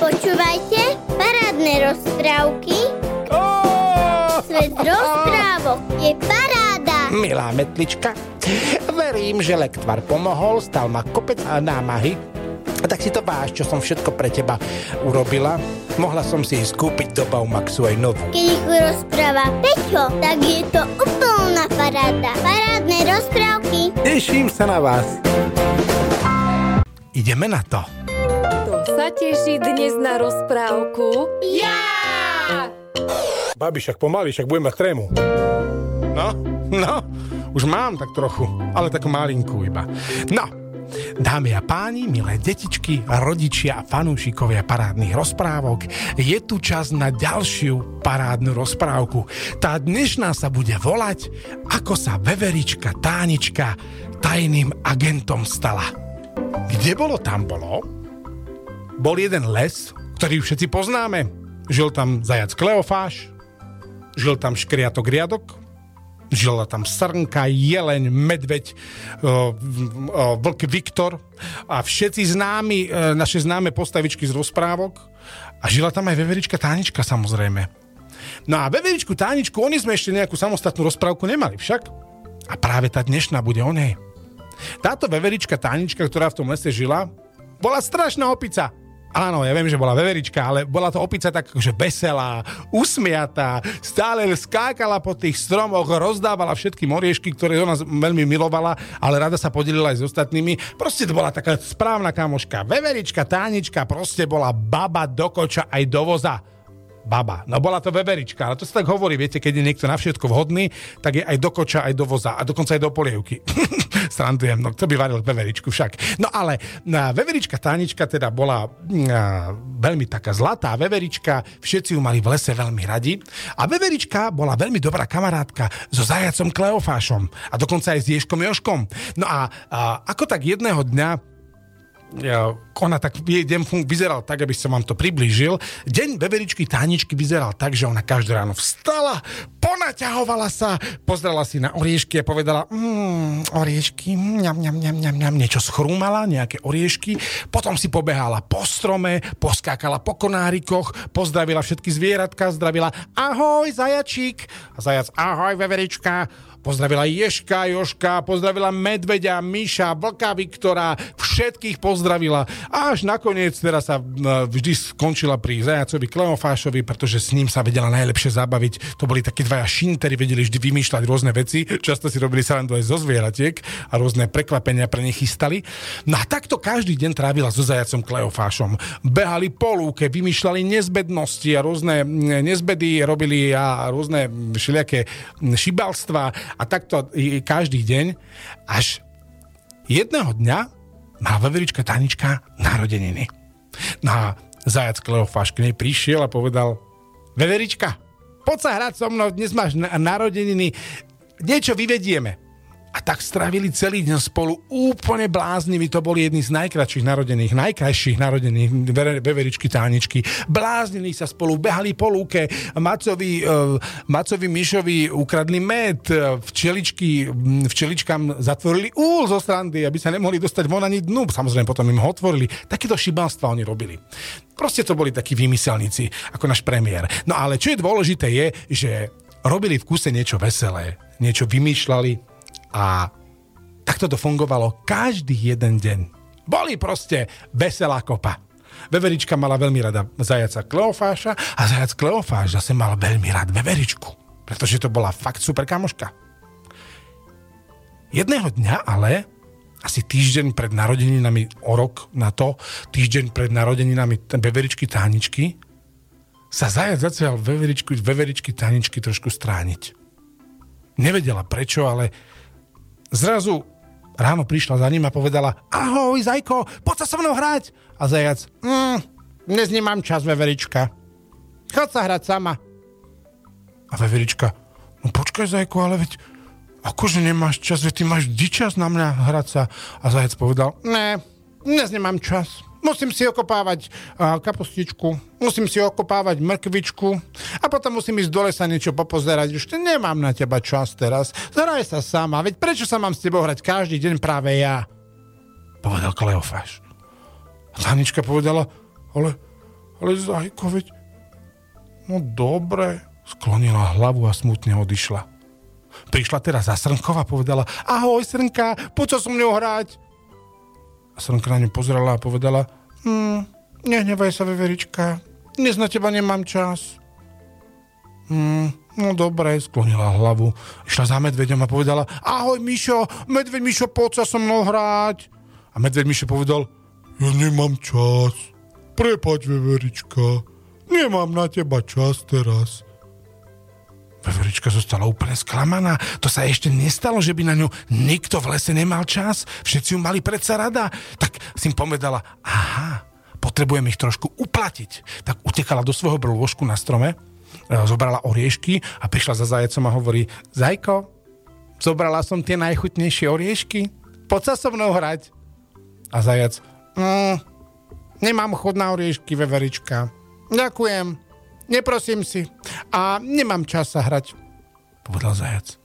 Počúvajte parádne rozprávky. Svet rozprávok je paráda. Milá metlička, verím, že lektvar pomohol, stal ma kopec námahy. A tak si to váš, čo som všetko pre teba urobila. Mohla som si skúpiť do Baumaxu aj novú. Keď ich rozpráva Peťo, tak je to úplná paráda. Parádne rozprávky. Teším sa na vás. Ideme na to. Sa teší dnes na rozprávku? Ja! Babi, však pomaly, však budem mať trému. No, no, už mám tak trochu, ale takú malinku iba. No, Dámy a páni, milé detičky, rodičia a fanúšikovia parádnych rozprávok, je tu čas na ďalšiu parádnu rozprávku. Tá dnešná sa bude volať Ako sa veverička Tánička tajným agentom stala. Kde bolo, tam bolo. Bol jeden les, ktorý všetci poznáme. Žil tam zajac Kleofáš, žil tam škriatok riadok, žila tam srnka, jeleň, medveď, o, o, vlk Viktor a všetci známi, e, naše známe postavičky z rozprávok a žila tam aj veverička Tánička samozrejme. No a veveričku Táničku, oni sme ešte nejakú samostatnú rozprávku nemali však. A práve tá dnešná bude o nej. Táto veverička Tánička, ktorá v tom lese žila, bola strašná opica. Áno, ja viem, že bola veverička, ale bola to opica tak akože veselá, usmiatá, stále skákala po tých stromoch, rozdávala všetky moriešky, ktoré ona veľmi milovala, ale rada sa podelila aj s ostatnými. Proste to bola taká správna kamoška. Veverička, tánička, proste bola baba do koča aj do voza baba. No bola to veverička, ale to sa tak hovorí, viete, keď je niekto na všetko vhodný, tak je aj do koča, aj do voza a dokonca aj do polievky. Strandujem, no kto by varil veveričku však. No ale na veverička Tánička teda bola a, veľmi taká zlatá veverička, všetci ju mali v lese veľmi radi a veverička bola veľmi dobrá kamarátka so zajacom Kleofášom a dokonca aj s Ježkom Joškom. No a, a ako tak jedného dňa ona tak, deň vyzeral tak, aby som vám to priblížil. Deň beberičky Táničky vyzeral tak, že ona každé ráno vstala, ponaťahovala sa, pozrela si na oriešky a povedala mmm, oriešky, mňam, mňam, mňam, mňam, mňam, niečo schrúmala, nejaké oriešky, potom si pobehala po strome, poskákala po konárikoch, pozdravila všetky zvieratka, zdravila ahoj zajačík, a zajac ahoj veverička, Pozdravila Ješka, Joška, pozdravila Medveďa, Miša, Vlka Viktora, všetkých pozdravila. A až nakoniec teraz sa vždy skončila pri zajacovi Kleofášovi, pretože s ním sa vedela najlepšie zabaviť. To boli takí dvaja šintery, vedeli vždy vymýšľať rôzne veci. Často si robili srandu aj zo zvieratiek a rôzne prekvapenia pre nich chystali. No a takto každý deň trávila so zajacom Kleofášom. Behali po lúke, vymýšľali nezbednosti a rôzne nezbedy robili a rôzne všelijaké šibalstva a takto každý deň, až jedného dňa má veverička Tanička narodeniny. No a zajac Kleofáš k nej prišiel a povedal Veverička, poď sa hrať so mnou, dnes máš narodeniny, niečo vyvedieme. A tak strávili celý deň spolu úplne bláznivý. To boli jedni z najkračších narodených, najkrajších narodených beveričky, táničky. Bláznili sa spolu, behali po lúke. Macovi, uh, Macovi Mišovi ukradli med. Včeličky, včeličkám zatvorili úl zo strandy, aby sa nemohli dostať von ani dnu. Samozrejme, potom im ho otvorili. Takéto šibalstva oni robili. Proste to boli takí vymyselníci, ako náš premiér. No ale čo je dôležité je, že robili v kuse niečo veselé, niečo vymýšľali, a takto to fungovalo každý jeden deň. Boli proste veselá kopa. Veverička mala veľmi rada zajaca Kleofáša a zajac Kleofáš zase mal veľmi rád Veveričku, pretože to bola fakt super kamoška. Jedného dňa ale, asi týždeň pred narodeninami, o rok na to, týždeň pred narodeninami Veveričky Táničky, sa zajac začal Veveričky, Veveričky Táničky trošku strániť. Nevedela prečo, ale Zrazu ráno prišla za ním a povedala Ahoj, Zajko, poď sa so mnou hrať. A zajac, mm, dnes nemám čas, Veverička. Chod sa hrať sama. A Veverička, no počkaj, Zajko, ale veď akože nemáš čas, veď ty máš vždy čas na mňa hrať sa. A zajac povedal, ne, dnes nemám čas. Musím si okopávať kapustičku, musím si okopávať mrkvičku a potom musím ísť dole sa niečo popozerať. Už nemám na teba čas teraz. Zhraj sa sama, veď prečo sa mám s tebou hrať každý deň práve ja? Povedal Kleofáš. A povedala, ale, ale Zajko, veď... No dobre, sklonila hlavu a smutne odišla. Prišla teraz za Srnkova a povedala, ahoj Srnka, poď sa so mnou hrať. A Srnka na ňu pozrela a povedala, hm, nehnevaj sa, veverička, dnes na teba nemám čas. Hm, no dobre, sklonila hlavu, išla za medveďom a povedala, ahoj Mišo, medveď Mišo, poď sa so mnou hrať. A medveď Mišo povedal, ja nemám čas. Prepaď, veverička, nemám na teba čas teraz. Veverička zostala úplne sklamaná. To sa ešte nestalo, že by na ňu nikto v lese nemal čas. Všetci ju mali predsa rada. Tak si im povedala, aha, potrebujem ich trošku uplatiť. Tak utekala do svojho brložku na strome, e, zobrala oriešky a prišla za zajecom a hovorí, Zajko, zobrala som tie najchutnejšie oriešky, poď sa so mnou hrať. A zajac, mm, nemám chod na oriešky, veverička. Ďakujem neprosím si. A nemám čas sa hrať, povedal zajac.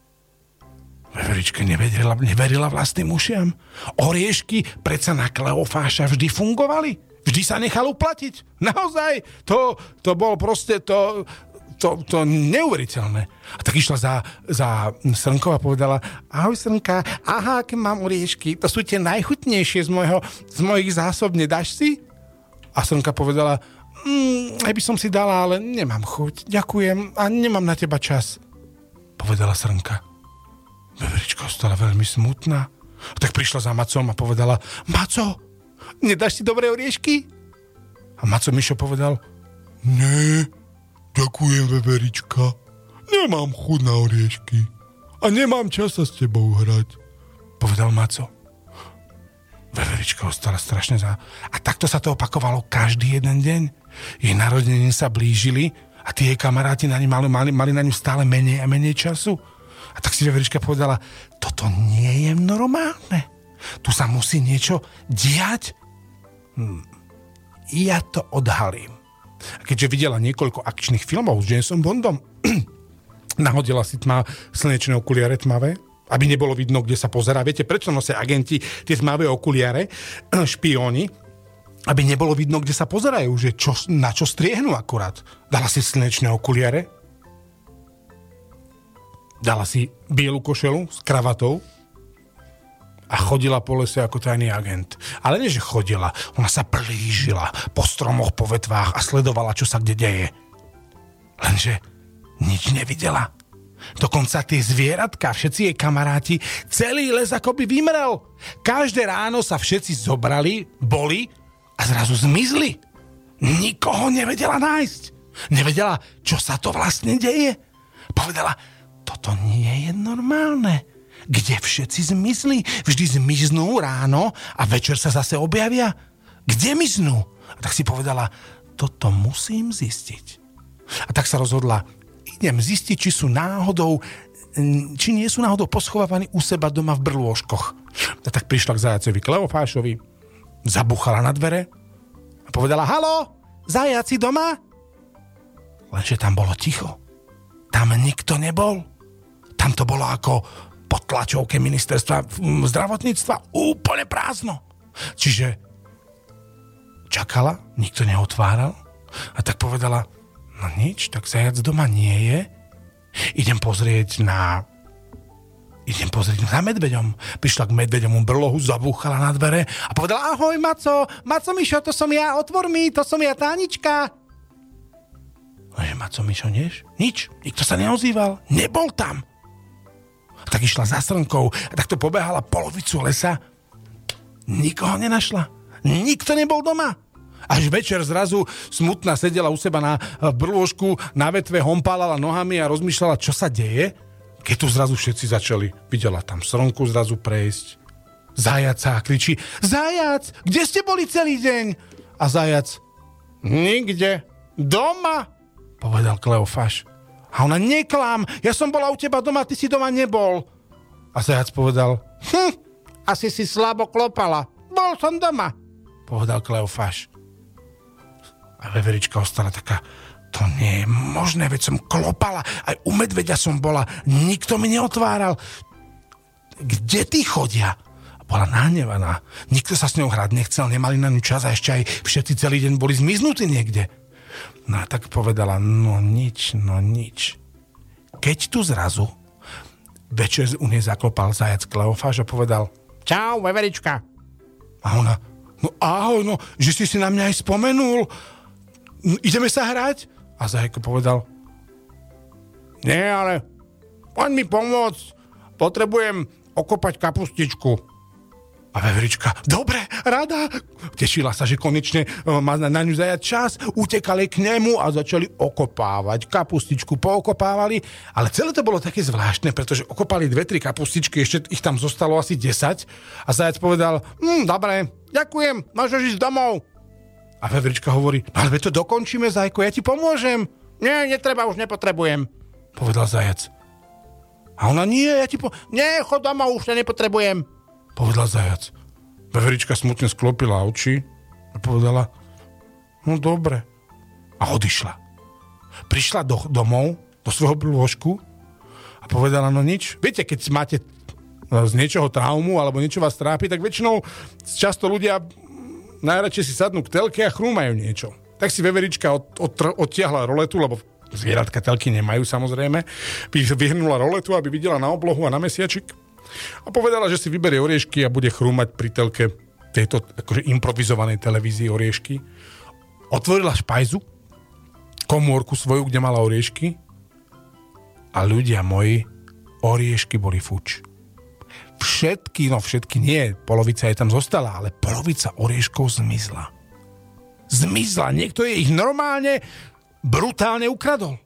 Veverička neverila, neverila vlastným ušiam. Oriešky predsa na Kleofáša vždy fungovali. Vždy sa nechal uplatiť. Naozaj, to, to bol proste to, to, to neuveriteľné. A tak išla za, za Srnkou a povedala, ahoj Srnka, aha, aké mám oriešky, to sú tie najchutnejšie z, mojho, z mojich zásob, nedáš si? A Srnka povedala, mm, aj by som si dala, ale nemám chuť. Ďakujem a nemám na teba čas. Povedala Srnka. Veverička ostala veľmi smutná. Tak prišla za Macom a povedala, Maco, nedáš si dobré oriešky? A Maco Mišo povedal, nie, ďakujem, Veverička. Nemám chuť na oriešky. A nemám čas s tebou hrať. Povedal Maco. Veverička ostala strašne za... A takto sa to opakovalo každý jeden deň. Jej narodeniny sa blížili a tie kamaráti na ňu mali, mali, mali na ňu stále menej a menej času. A tak si Veverička povedala, toto nie je normálne. Tu sa musí niečo diať. Hm. Ja to odhalím. A keďže videla niekoľko akčných filmov s Jamesom Bondom, nahodila si tma slnečné okuliare tmavé, aby nebolo vidno, kde sa pozerá. Viete, prečo nosia agenti tie tmavé okuliare, špióni, aby nebolo vidno, kde sa pozerajú, že čo, na čo striehnú akurát. Dala si slnečné okuliare, dala si bielu košelu s kravatou a chodila po lese ako tajný agent. Ale nie, že chodila, ona sa plížila po stromoch, po vetvách a sledovala, čo sa kde deje. Lenže nič nevidela. Dokonca tie zvieratka, všetci jej kamaráti, celý les akoby vymrel. Každé ráno sa všetci zobrali, boli a zrazu zmizli. Nikoho nevedela nájsť. Nevedela, čo sa to vlastne deje. Povedala, toto nie je normálne. Kde všetci zmizli? Vždy zmiznú ráno a večer sa zase objavia. Kde miznú? A tak si povedala, toto musím zistiť. A tak sa rozhodla, idem zistiť, či sú náhodou či nie sú náhodou poschovávaní u seba doma v brlôžkoch. A tak prišla k zajacovi Kleofášovi, zabuchala na dvere a povedala, halo, zajaci doma? Lenže tam bolo ticho. Tam nikto nebol. Tam to bolo ako po tlačovke ministerstva zdravotníctva úplne prázdno. Čiže čakala, nikto neotváral a tak povedala, no nič, tak zajac doma nie je. Idem pozrieť na idem pozrieť za medveďom. Prišla k medveďomu brlohu, zabúchala na dvere a povedala, ahoj Maco, Maco Mišo, to som ja, otvor mi, to som ja, Tánička. Lenže Maco Mišo, nieš? Nič, nikto sa neozýval, nebol tam. Tak išla za srnkou a takto pobehala polovicu lesa. Nikoho nenašla. Nikto nebol doma. Až večer zrazu smutná sedela u seba na brložku, na vetve hompálala nohami a rozmýšľala, čo sa deje keď tu zrazu všetci začali, videla tam slnku zrazu prejsť, zajac sa kričí, zajac, kde ste boli celý deň? A zajac, nikde, doma, povedal Kleofáš. A ona, neklám, ja som bola u teba doma, ty si doma nebol. A zajac povedal, hm, asi si slabo klopala, bol som doma, povedal Kleofáš. A veverička ostala taká to nie je možné, veď som klopala, aj u medveďa som bola, nikto mi neotváral. Kde ty chodia? bola nahnevaná. Nikto sa s ňou hrať nechcel, nemali na ňu čas a ešte aj všetci celý deň boli zmiznutí niekde. No a tak povedala, no nič, no nič. Keď tu zrazu večer u nej zaklopal zajac Kleofáš a povedal, čau, veverička. A ona, no ahoj, no, že si si na mňa aj spomenul. Ideme sa hrať? A zajko povedal, nie, ale poď mi pomôcť. Potrebujem okopať kapustičku. A veverička, dobre, rada. Tešila sa, že konečne e, má na, ňu zajať čas. Utekali k nemu a začali okopávať. Kapustičku pookopávali, ale celé to bolo také zvláštne, pretože okopali dve, tri kapustičky, ešte ich tam zostalo asi 10 a zajac povedal, hm, dobre, ďakujem, môžeš ísť domov. A veverička hovorí, no ale to dokončíme, zajko, ja ti pomôžem. Nie, netreba, už nepotrebujem, povedal zajac. A ona, nie, ja ti po... Nie, chod domov, už nepotrebujem povedal zajac. Veverička smutne sklopila oči a povedala, no dobre. A odišla. Prišla do, domov, do svojho lôžku a povedala, no nič. Viete, keď máte z niečoho traumu alebo niečo vás trápi, tak väčšinou často ľudia najradšej si sadnú k telke a chrúmajú niečo. Tak si veverička od, od, odtiahla roletu, lebo zvieratka telky nemajú samozrejme, vyhrnula roletu, aby videla na oblohu a na mesiačik a povedala, že si vyberie oriešky a bude chrúmať pri telke tejto akože improvizovanej televízii oriešky. Otvorila špajzu, komórku svoju, kde mala oriešky a ľudia moji, oriešky boli fuč. Všetky, no všetky nie, polovica je tam zostala, ale polovica orieškov zmizla. Zmizla, niekto je ich normálne brutálne ukradol.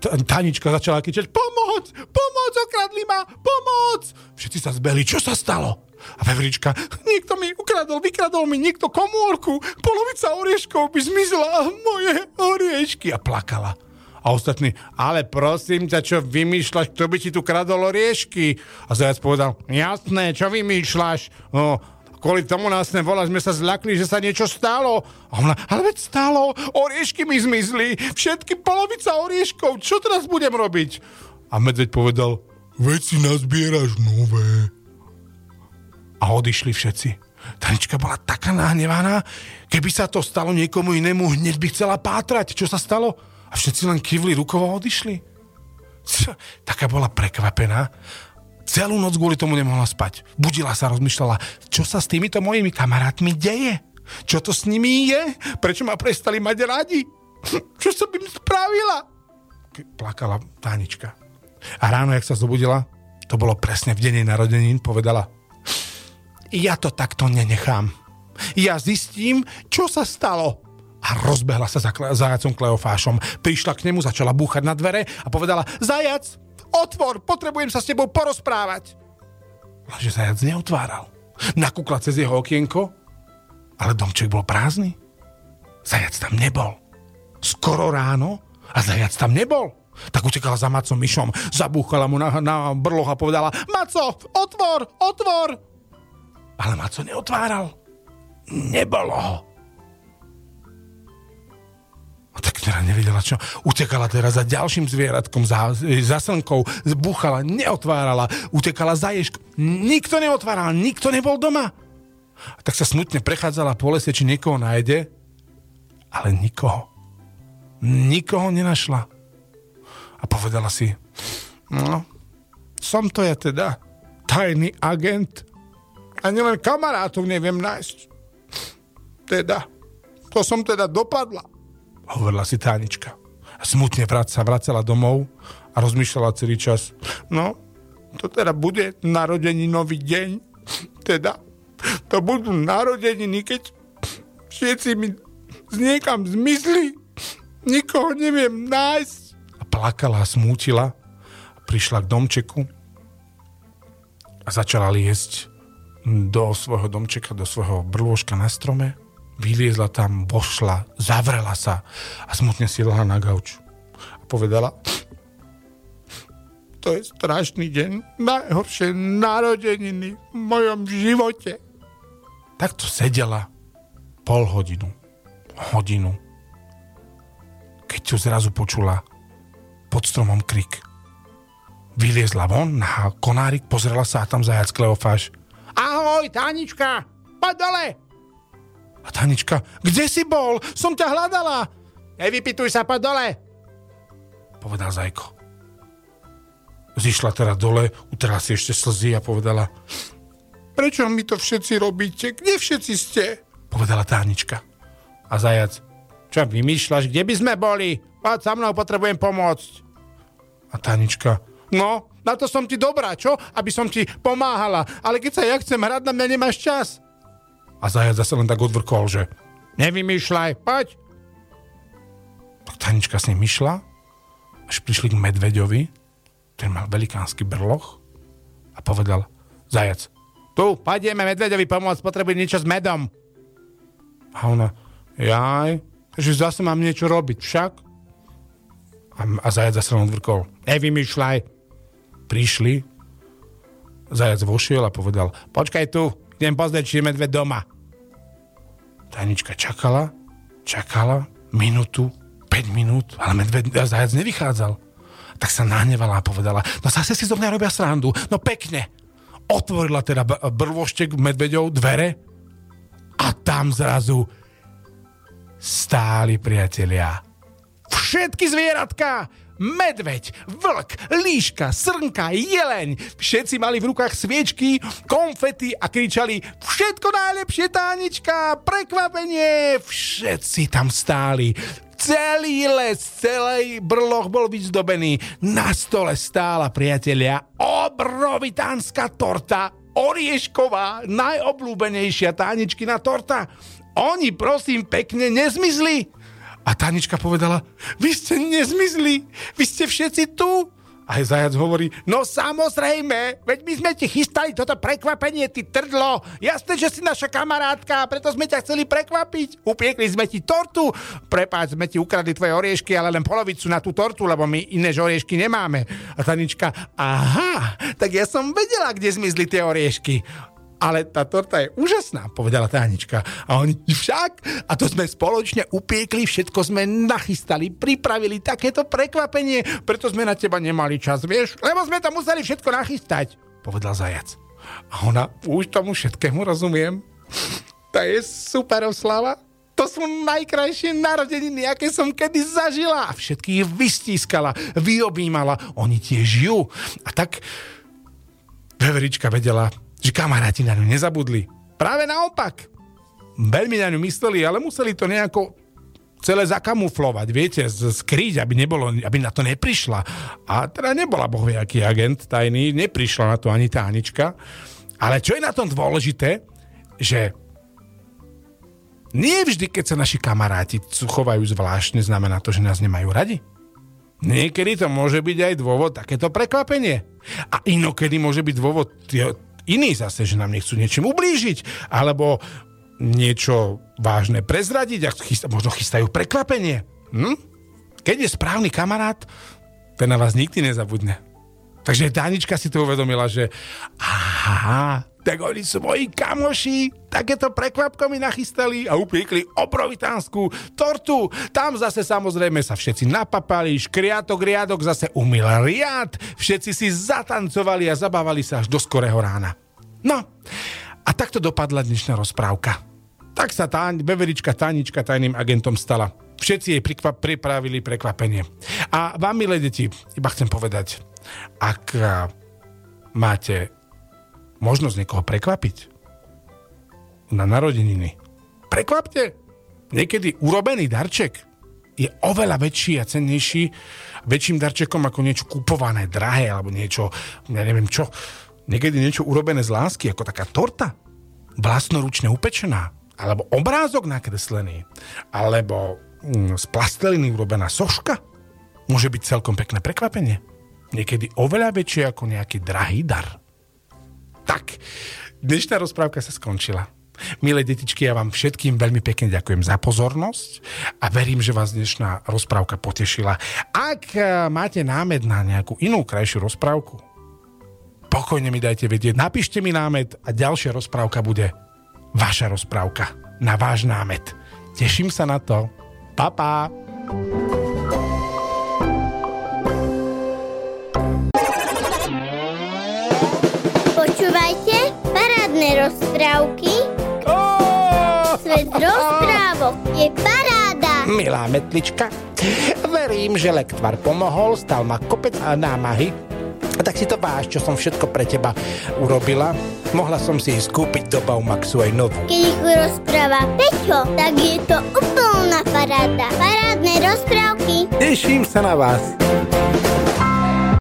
Tanička začala kričať, pomoc, pomoc, okradli ma, pomoc. Všetci sa zbeli, čo sa stalo? A Vevrička, niekto mi ukradol, vykradol mi niekto komórku, polovica orieškov by zmizla, moje oriešky. A plakala. A ostatní, ale prosím ťa, čo vymýšľaš, kto by ti tu kradol oriešky? A zajac povedal, jasné, čo vymýšľaš? No, kvôli tomu nás nevolá, sme sa zľakli, že sa niečo stalo. A ona, ale veď stalo, oriešky mi zmizli, všetky polovica orieškov, čo teraz budem robiť? A medveď povedal, veď si nazbieraš nové. A odišli všetci. Tanička bola taká nahnevaná, keby sa to stalo niekomu inému, hneď by chcela pátrať, čo sa stalo. A všetci len kývli rukou a odišli. Taká bola prekvapená Celú noc kvôli tomu nemohla spať. Budila sa, rozmýšľala, čo sa s týmito mojimi kamarátmi deje? Čo to s nimi je? Prečo ma prestali mať radi? Čo som im spravila? Plakala Tánička. A ráno, jak sa zobudila, to bolo presne v denej narodenín, povedala ja to takto nenechám. Ja zistím, čo sa stalo. A rozbehla sa za zajacom Kleofášom. Prišla k nemu, začala búchať na dvere a povedala, zajac, Otvor, potrebujem sa s tebou porozprávať. Lenže zajac neotváral. Nakúkla cez jeho okienko, ale domček bol prázdny. Zajac tam nebol. Skoro ráno a zajac tam nebol. Tak utekala za Macom myšom, zabúchala mu na, na brloch a povedala Maco, otvor, otvor! Ale Maco neotváral. Nebolo ho. A tak teda nevedela čo. Utekala teraz za ďalším zvieratkom, za, za slnkou, zbúchala, neotvárala, utekala za ježkou. Nikto neotváral, nikto nebol doma. A tak sa smutne prechádzala po lese, či niekoho nájde, ale nikoho. Nikoho nenašla. A povedala si, no, som to ja teda tajný agent a nielen kamarátov neviem nájsť. Teda, to som teda dopadla hovorila si Tánička. A smutne sa vracala domov a rozmýšľala celý čas. No, to teda bude narodení nový deň. Teda, to budú narodeniny, keď všetci mi z niekam zmizli. Nikoho neviem nájsť. A plakala a smútila. A prišla k domčeku a začala liesť do svojho domčeka, do svojho brlôžka na strome vyliezla tam, vošla, zavrela sa a smutne si lahla na gauč. A povedala, to je strašný deň, najhoršie narodeniny v mojom živote. Takto sedela pol hodinu, hodinu, keď tu zrazu počula pod stromom krik. Vyliezla von na konárik, pozrela sa a tam zajac Kleofáš. Ahoj, Tánička, poď dole. A Tánička, kde si bol? Som ťa hľadala. Nevypituj sa, poď dole. Povedal Zajko. Zišla teda dole, utrala si ešte slzy a povedala Prečo mi to všetci robíte? Kde všetci ste? Povedala Tánička. A zajac, čo vymýšľaš, kde by sme boli? Poď sa mnou, potrebujem pomôcť. A Tánička, no, na to som ti dobrá, čo? Aby som ti pomáhala. Ale keď sa ja chcem hrať, na mňa nemáš čas. A zajac zase len tak odvrkol, že nevymýšľaj, poď. Tak Tanička s ním išla, až prišli k medveďovi, ten mal velikánsky brloch a povedal, zajac, tu, pôjdeme medveďovi pomôcť, potrebujem niečo s medom. A ona, jaj, že zase mám niečo robiť, však? A, a zajac zase len odvrkol, nevymýšľaj. Prišli, zajac vošiel a povedal, počkaj tu, idem pozrieť, či je medveď doma. Tajnička čakala, čakala, minútu, 5 minút, ale medveď, zajac nevychádzal. Tak sa nahnevala a povedala, no zase si zo mňa robia srandu, no pekne. Otvorila teda brvoštek medveďov dvere a tam zrazu stáli priatelia. Všetky zvieratka, medveď, vlk, líška, srnka, jeleň. Všetci mali v rukách sviečky, konfety a kričali všetko najlepšie, Tánička, prekvapenie. Všetci tam stáli. Celý les, celý brloch bol vyzdobený. Na stole stála, priatelia, obrovitánska torta, oriešková, najobľúbenejšia Táničkina torta. Oni, prosím, pekne nezmizli. A Tanička povedala, vy ste nezmizli, vy ste všetci tu. A zajac hovorí, no samozrejme, veď my sme ti chystali toto prekvapenie, ty trdlo. Jasné, že si naša kamarátka, preto sme ťa chceli prekvapiť. Upiekli sme ti tortu, prepáč, sme ti ukradli tvoje oriešky, ale len polovicu na tú tortu, lebo my iné oriešky nemáme. A Tanička, aha, tak ja som vedela, kde zmizli tie oriešky ale tá torta je úžasná, povedala Tánička. A oni, však, a to sme spoločne upiekli, všetko sme nachystali, pripravili takéto prekvapenie, preto sme na teba nemali čas, vieš, lebo sme to museli všetko nachystať, povedal zajac. A ona, už tomu všetkému rozumiem. To je super oslava. To sú najkrajšie narodeniny, aké som kedy zažila. A všetkých vystískala, vyobímala. Oni tiež žijú. A tak Veverička vedela, že kamaráti na ňu nezabudli. Práve naopak. Veľmi na ňu mysleli, ale museli to nejako celé zakamuflovať, viete, skryť, aby, nebolo, aby na to neprišla. A teda nebola bohviaký agent tajný, neprišla na to ani tánička. Ale čo je na tom dôležité, že nie vždy, keď sa naši kamaráti chovajú zvláštne, znamená to, že nás nemajú radi. Niekedy to môže byť aj dôvod takéto prekvapenie. A inokedy môže byť dôvod iní zase, že nám nechcú niečím ublížiť, alebo niečo vážne prezradiť a chysta, možno chystajú prekvapenie. Hm? Keď je správny kamarát, ten na vás nikdy nezabudne. Takže Dánička si to uvedomila, že aha, tak oni sú moji kamoši, takéto prekvapko mi nachystali a upiekli obrovitánsku tortu. Tam zase samozrejme sa všetci napapali, škriatok riadok zase umil riad, všetci si zatancovali a zabávali sa až do skorého rána. No, a takto dopadla dnešná rozprávka. Tak sa tá beverička Tánička tajným agentom stala. Všetci jej prikva- pripravili prekvapenie. A vám, milé deti, iba chcem povedať, ak máte možnosť niekoho prekvapiť. Na narodeniny, prekvapte. Niekedy urobený darček je oveľa väčší a cennejší väčším darčekom ako niečo kupované, drahé alebo niečo, ja neviem čo. Niekedy niečo urobené z lásky, ako taká torta, vlastnoručne upečená, alebo obrázok nakreslený, alebo mm, z plasteliny urobená soška, môže byť celkom pekné prekvapenie. Niekedy oveľa väčšie ako nejaký drahý dar. Tak, dnešná rozprávka sa skončila. Milé detičky, ja vám všetkým veľmi pekne ďakujem za pozornosť a verím, že vás dnešná rozprávka potešila. Ak eh, máte námed na nejakú inú krajšiu rozprávku, pokojne mi dajte vedieť, napíšte mi námed a ďalšia rozprávka bude vaša rozprávka na váš námed. Teším sa na to. Pa, pa. Rozprávky Ó, svet rozprávok je paráda. Milá metlička, verím, že lektvar pomohol, stal ma kopec a námahy. A tak si to váš, čo som všetko pre teba urobila. Mohla som si ísť kúpiť do Baumaxu aj novú. Keď ich rozpráva Peťo, tak je to úplná paráda. Parádne rozprávky. Teším sa na vás.